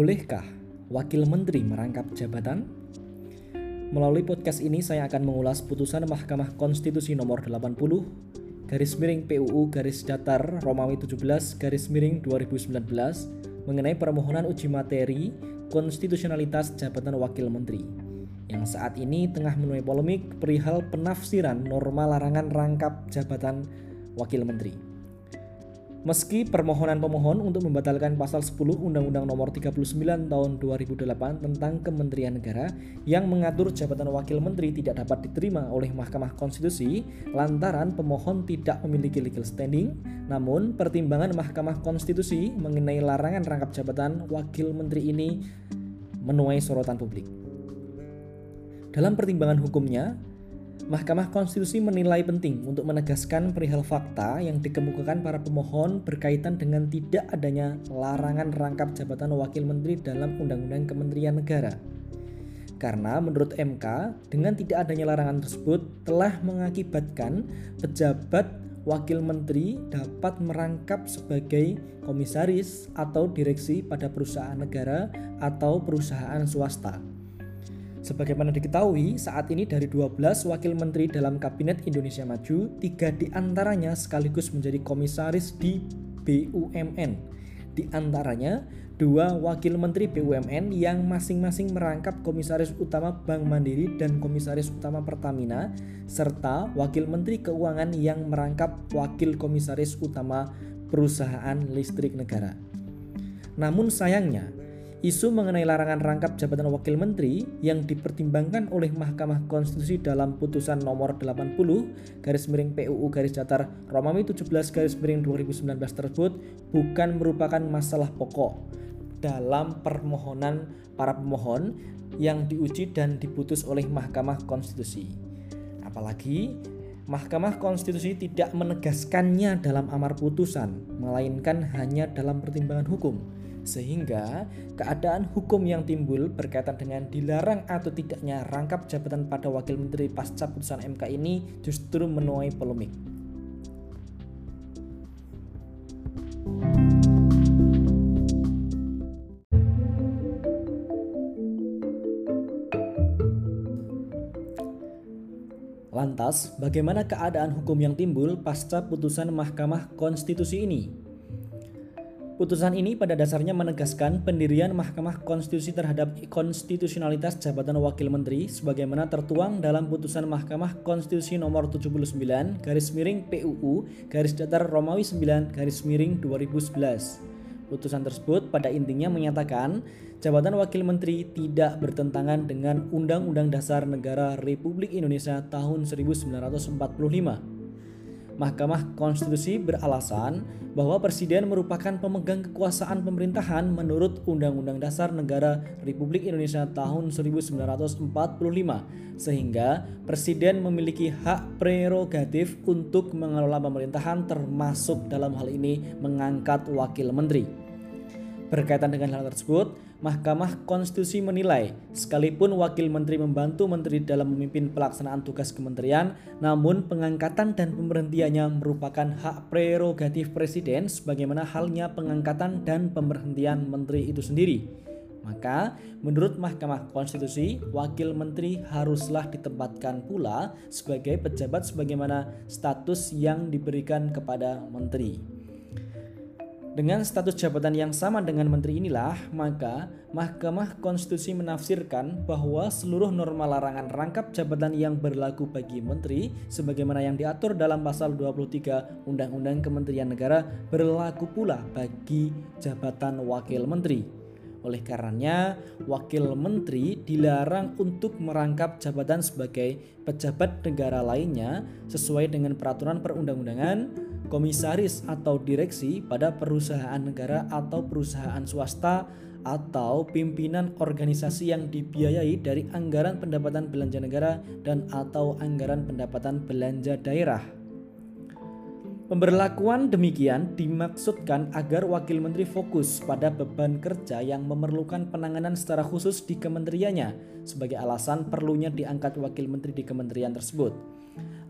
Bolehkah wakil menteri merangkap jabatan? Melalui podcast ini saya akan mengulas putusan Mahkamah Konstitusi nomor 80 garis miring PUU garis datar Romawi 17 garis miring 2019 mengenai permohonan uji materi konstitusionalitas jabatan wakil menteri yang saat ini tengah menuai polemik perihal penafsiran norma larangan rangkap jabatan wakil menteri. Meski permohonan pemohon untuk membatalkan pasal 10 Undang-Undang Nomor 39 Tahun 2008 tentang Kementerian Negara yang mengatur jabatan wakil menteri tidak dapat diterima oleh Mahkamah Konstitusi lantaran pemohon tidak memiliki legal standing, namun pertimbangan Mahkamah Konstitusi mengenai larangan rangkap jabatan wakil menteri ini menuai sorotan publik. Dalam pertimbangan hukumnya, Mahkamah Konstitusi menilai penting untuk menegaskan perihal fakta yang dikemukakan para pemohon berkaitan dengan tidak adanya larangan rangkap jabatan wakil menteri dalam Undang-Undang Kementerian Negara. Karena menurut MK, dengan tidak adanya larangan tersebut telah mengakibatkan pejabat wakil menteri dapat merangkap sebagai komisaris atau direksi pada perusahaan negara atau perusahaan swasta Sebagaimana diketahui, saat ini dari 12 wakil menteri dalam Kabinet Indonesia Maju, tiga di antaranya sekaligus menjadi komisaris di BUMN. Di antaranya, dua wakil menteri BUMN yang masing-masing merangkap komisaris utama Bank Mandiri dan komisaris utama Pertamina, serta wakil menteri keuangan yang merangkap wakil komisaris utama perusahaan listrik negara. Namun sayangnya, Isu mengenai larangan rangkap jabatan wakil menteri yang dipertimbangkan oleh Mahkamah Konstitusi dalam putusan nomor 80 garis miring PUU garis datar Romawi 17 garis miring 2019 tersebut bukan merupakan masalah pokok dalam permohonan para pemohon yang diuji dan diputus oleh Mahkamah Konstitusi. Apalagi Mahkamah Konstitusi tidak menegaskannya dalam amar putusan, melainkan hanya dalam pertimbangan hukum sehingga keadaan hukum yang timbul berkaitan dengan dilarang atau tidaknya rangkap jabatan pada wakil menteri pasca putusan MK ini justru menuai polemik. Lantas, bagaimana keadaan hukum yang timbul pasca putusan Mahkamah Konstitusi ini? Putusan ini pada dasarnya menegaskan pendirian Mahkamah Konstitusi terhadap konstitusionalitas jabatan wakil menteri sebagaimana tertuang dalam putusan Mahkamah Konstitusi nomor 79 garis miring PUU garis datar Romawi 9 garis miring 2011. Putusan tersebut pada intinya menyatakan jabatan wakil menteri tidak bertentangan dengan Undang-Undang Dasar Negara Republik Indonesia tahun 1945 Mahkamah Konstitusi beralasan bahwa presiden merupakan pemegang kekuasaan pemerintahan menurut Undang-Undang Dasar Negara Republik Indonesia tahun 1945 sehingga presiden memiliki hak prerogatif untuk mengelola pemerintahan termasuk dalam hal ini mengangkat wakil menteri. Berkaitan dengan hal tersebut, Mahkamah Konstitusi menilai, sekalipun wakil menteri membantu menteri dalam memimpin pelaksanaan tugas kementerian, namun pengangkatan dan pemberhentiannya merupakan hak prerogatif presiden sebagaimana halnya pengangkatan dan pemberhentian menteri itu sendiri. Maka, menurut Mahkamah Konstitusi, wakil menteri haruslah ditempatkan pula sebagai pejabat sebagaimana status yang diberikan kepada menteri. Dengan status jabatan yang sama dengan menteri inilah, maka Mahkamah Konstitusi menafsirkan bahwa seluruh norma larangan rangkap jabatan yang berlaku bagi menteri sebagaimana yang diatur dalam pasal 23 Undang-Undang Kementerian Negara berlaku pula bagi jabatan wakil menteri. Oleh karenanya, wakil menteri dilarang untuk merangkap jabatan sebagai pejabat negara lainnya sesuai dengan peraturan perundang-undangan komisaris atau direksi pada perusahaan negara atau perusahaan swasta atau pimpinan organisasi yang dibiayai dari anggaran pendapatan belanja negara dan atau anggaran pendapatan belanja daerah. Pemberlakuan demikian dimaksudkan agar wakil menteri fokus pada beban kerja yang memerlukan penanganan secara khusus di kementeriannya sebagai alasan perlunya diangkat wakil menteri di kementerian tersebut.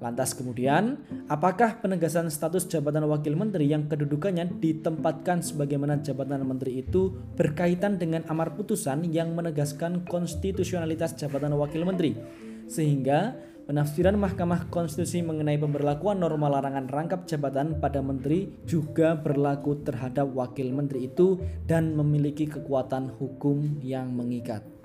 Lantas kemudian, apakah penegasan status jabatan wakil menteri yang kedudukannya ditempatkan sebagaimana jabatan menteri itu berkaitan dengan amar putusan yang menegaskan konstitusionalitas jabatan wakil menteri? Sehingga penafsiran Mahkamah Konstitusi mengenai pemberlakuan norma larangan rangkap jabatan pada menteri juga berlaku terhadap wakil menteri itu dan memiliki kekuatan hukum yang mengikat.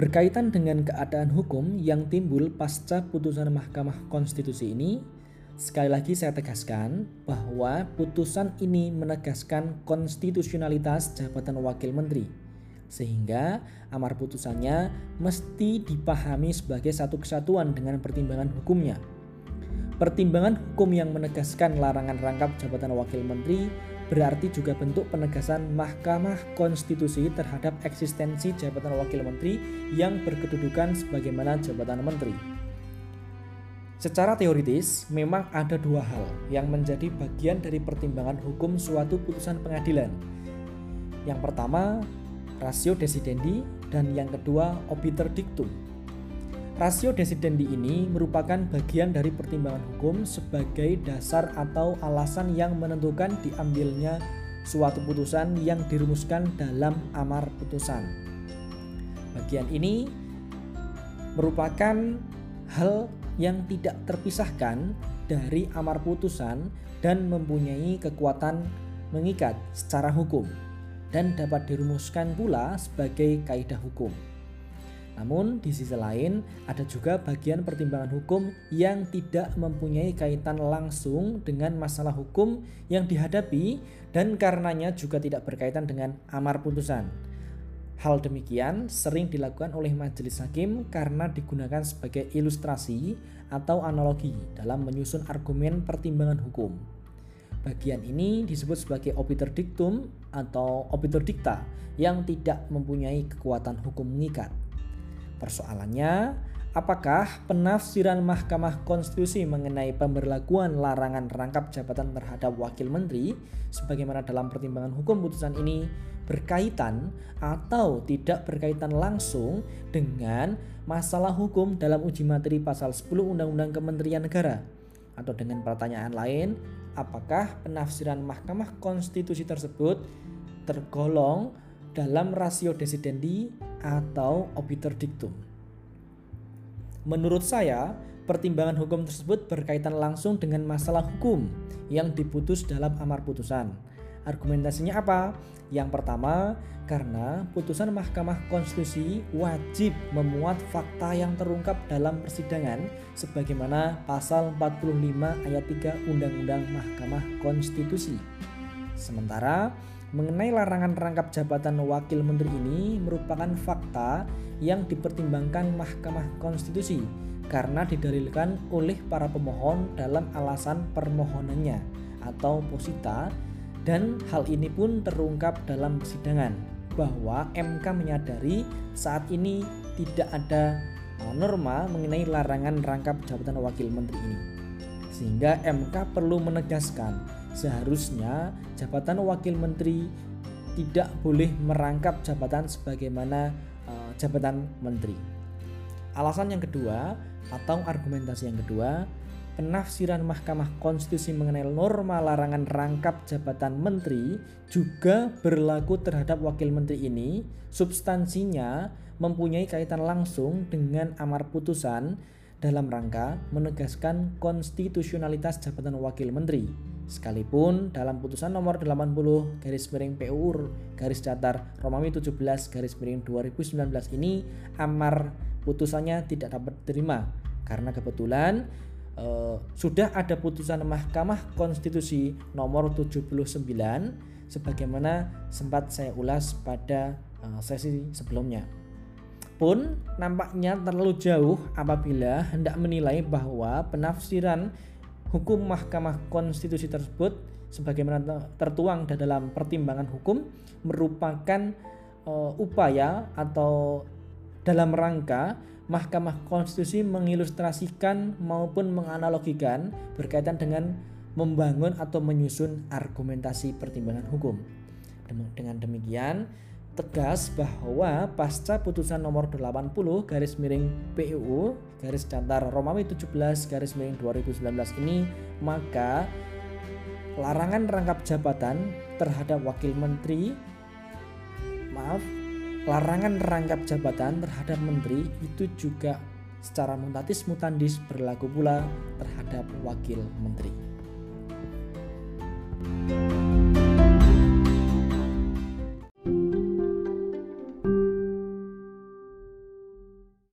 Berkaitan dengan keadaan hukum yang timbul pasca putusan Mahkamah Konstitusi ini, sekali lagi saya tegaskan bahwa putusan ini menegaskan konstitusionalitas jabatan wakil menteri, sehingga amar putusannya mesti dipahami sebagai satu kesatuan dengan pertimbangan hukumnya. Pertimbangan hukum yang menegaskan larangan rangkap jabatan wakil menteri berarti juga bentuk penegasan Mahkamah Konstitusi terhadap eksistensi jabatan wakil menteri yang berkedudukan sebagaimana jabatan menteri. Secara teoritis, memang ada dua hal yang menjadi bagian dari pertimbangan hukum suatu putusan pengadilan. Yang pertama, rasio desidendi dan yang kedua, obiter dictum. Rasio desidendi ini merupakan bagian dari pertimbangan hukum sebagai dasar atau alasan yang menentukan diambilnya suatu putusan yang dirumuskan dalam amar putusan. Bagian ini merupakan hal yang tidak terpisahkan dari amar putusan dan mempunyai kekuatan mengikat secara hukum dan dapat dirumuskan pula sebagai kaidah hukum. Namun di sisi lain ada juga bagian pertimbangan hukum yang tidak mempunyai kaitan langsung dengan masalah hukum yang dihadapi dan karenanya juga tidak berkaitan dengan amar putusan. Hal demikian sering dilakukan oleh majelis hakim karena digunakan sebagai ilustrasi atau analogi dalam menyusun argumen pertimbangan hukum. Bagian ini disebut sebagai obiter dictum atau obiter dicta yang tidak mempunyai kekuatan hukum mengikat. Persoalannya, apakah penafsiran Mahkamah Konstitusi mengenai pemberlakuan larangan rangkap jabatan terhadap wakil menteri sebagaimana dalam pertimbangan hukum putusan ini berkaitan atau tidak berkaitan langsung dengan masalah hukum dalam uji materi pasal 10 Undang-Undang Kementerian Negara? Atau dengan pertanyaan lain, apakah penafsiran Mahkamah Konstitusi tersebut tergolong dalam rasio desidendi atau obiter dictum. Menurut saya, pertimbangan hukum tersebut berkaitan langsung dengan masalah hukum yang diputus dalam amar putusan. Argumentasinya apa? Yang pertama, karena putusan Mahkamah Konstitusi wajib memuat fakta yang terungkap dalam persidangan sebagaimana pasal 45 ayat 3 Undang-Undang Mahkamah Konstitusi. Sementara mengenai larangan rangkap jabatan wakil menteri ini merupakan fakta yang dipertimbangkan Mahkamah Konstitusi karena didalilkan oleh para pemohon dalam alasan permohonannya atau posita dan hal ini pun terungkap dalam persidangan bahwa MK menyadari saat ini tidak ada norma mengenai larangan rangkap jabatan wakil menteri ini sehingga MK perlu menegaskan Seharusnya jabatan wakil menteri tidak boleh merangkap jabatan sebagaimana uh, jabatan menteri. Alasan yang kedua atau argumentasi yang kedua, penafsiran Mahkamah Konstitusi mengenai norma larangan rangkap jabatan menteri juga berlaku terhadap wakil menteri ini. Substansinya mempunyai kaitan langsung dengan amar putusan dalam rangka menegaskan konstitusionalitas jabatan wakil menteri Sekalipun dalam putusan nomor 80 garis miring PUR garis datar Romawi 17 garis miring 2019 ini amar putusannya tidak dapat diterima karena kebetulan eh, sudah ada putusan Mahkamah Konstitusi nomor 79 sebagaimana sempat saya ulas pada eh, sesi sebelumnya. Pun nampaknya terlalu jauh apabila hendak menilai bahwa penafsiran hukum Mahkamah Konstitusi tersebut sebagaimana tertuang dalam pertimbangan hukum merupakan uh, upaya atau dalam rangka Mahkamah Konstitusi mengilustrasikan maupun menganalogikan berkaitan dengan membangun atau menyusun argumentasi pertimbangan hukum. Dengan demikian, tegas bahwa pasca putusan nomor 80 garis miring PUU garis datar Romawi 17 garis miring 2019 ini maka larangan rangkap jabatan terhadap wakil menteri maaf larangan rangkap jabatan terhadap menteri itu juga secara mutatis mutandis berlaku pula terhadap wakil menteri.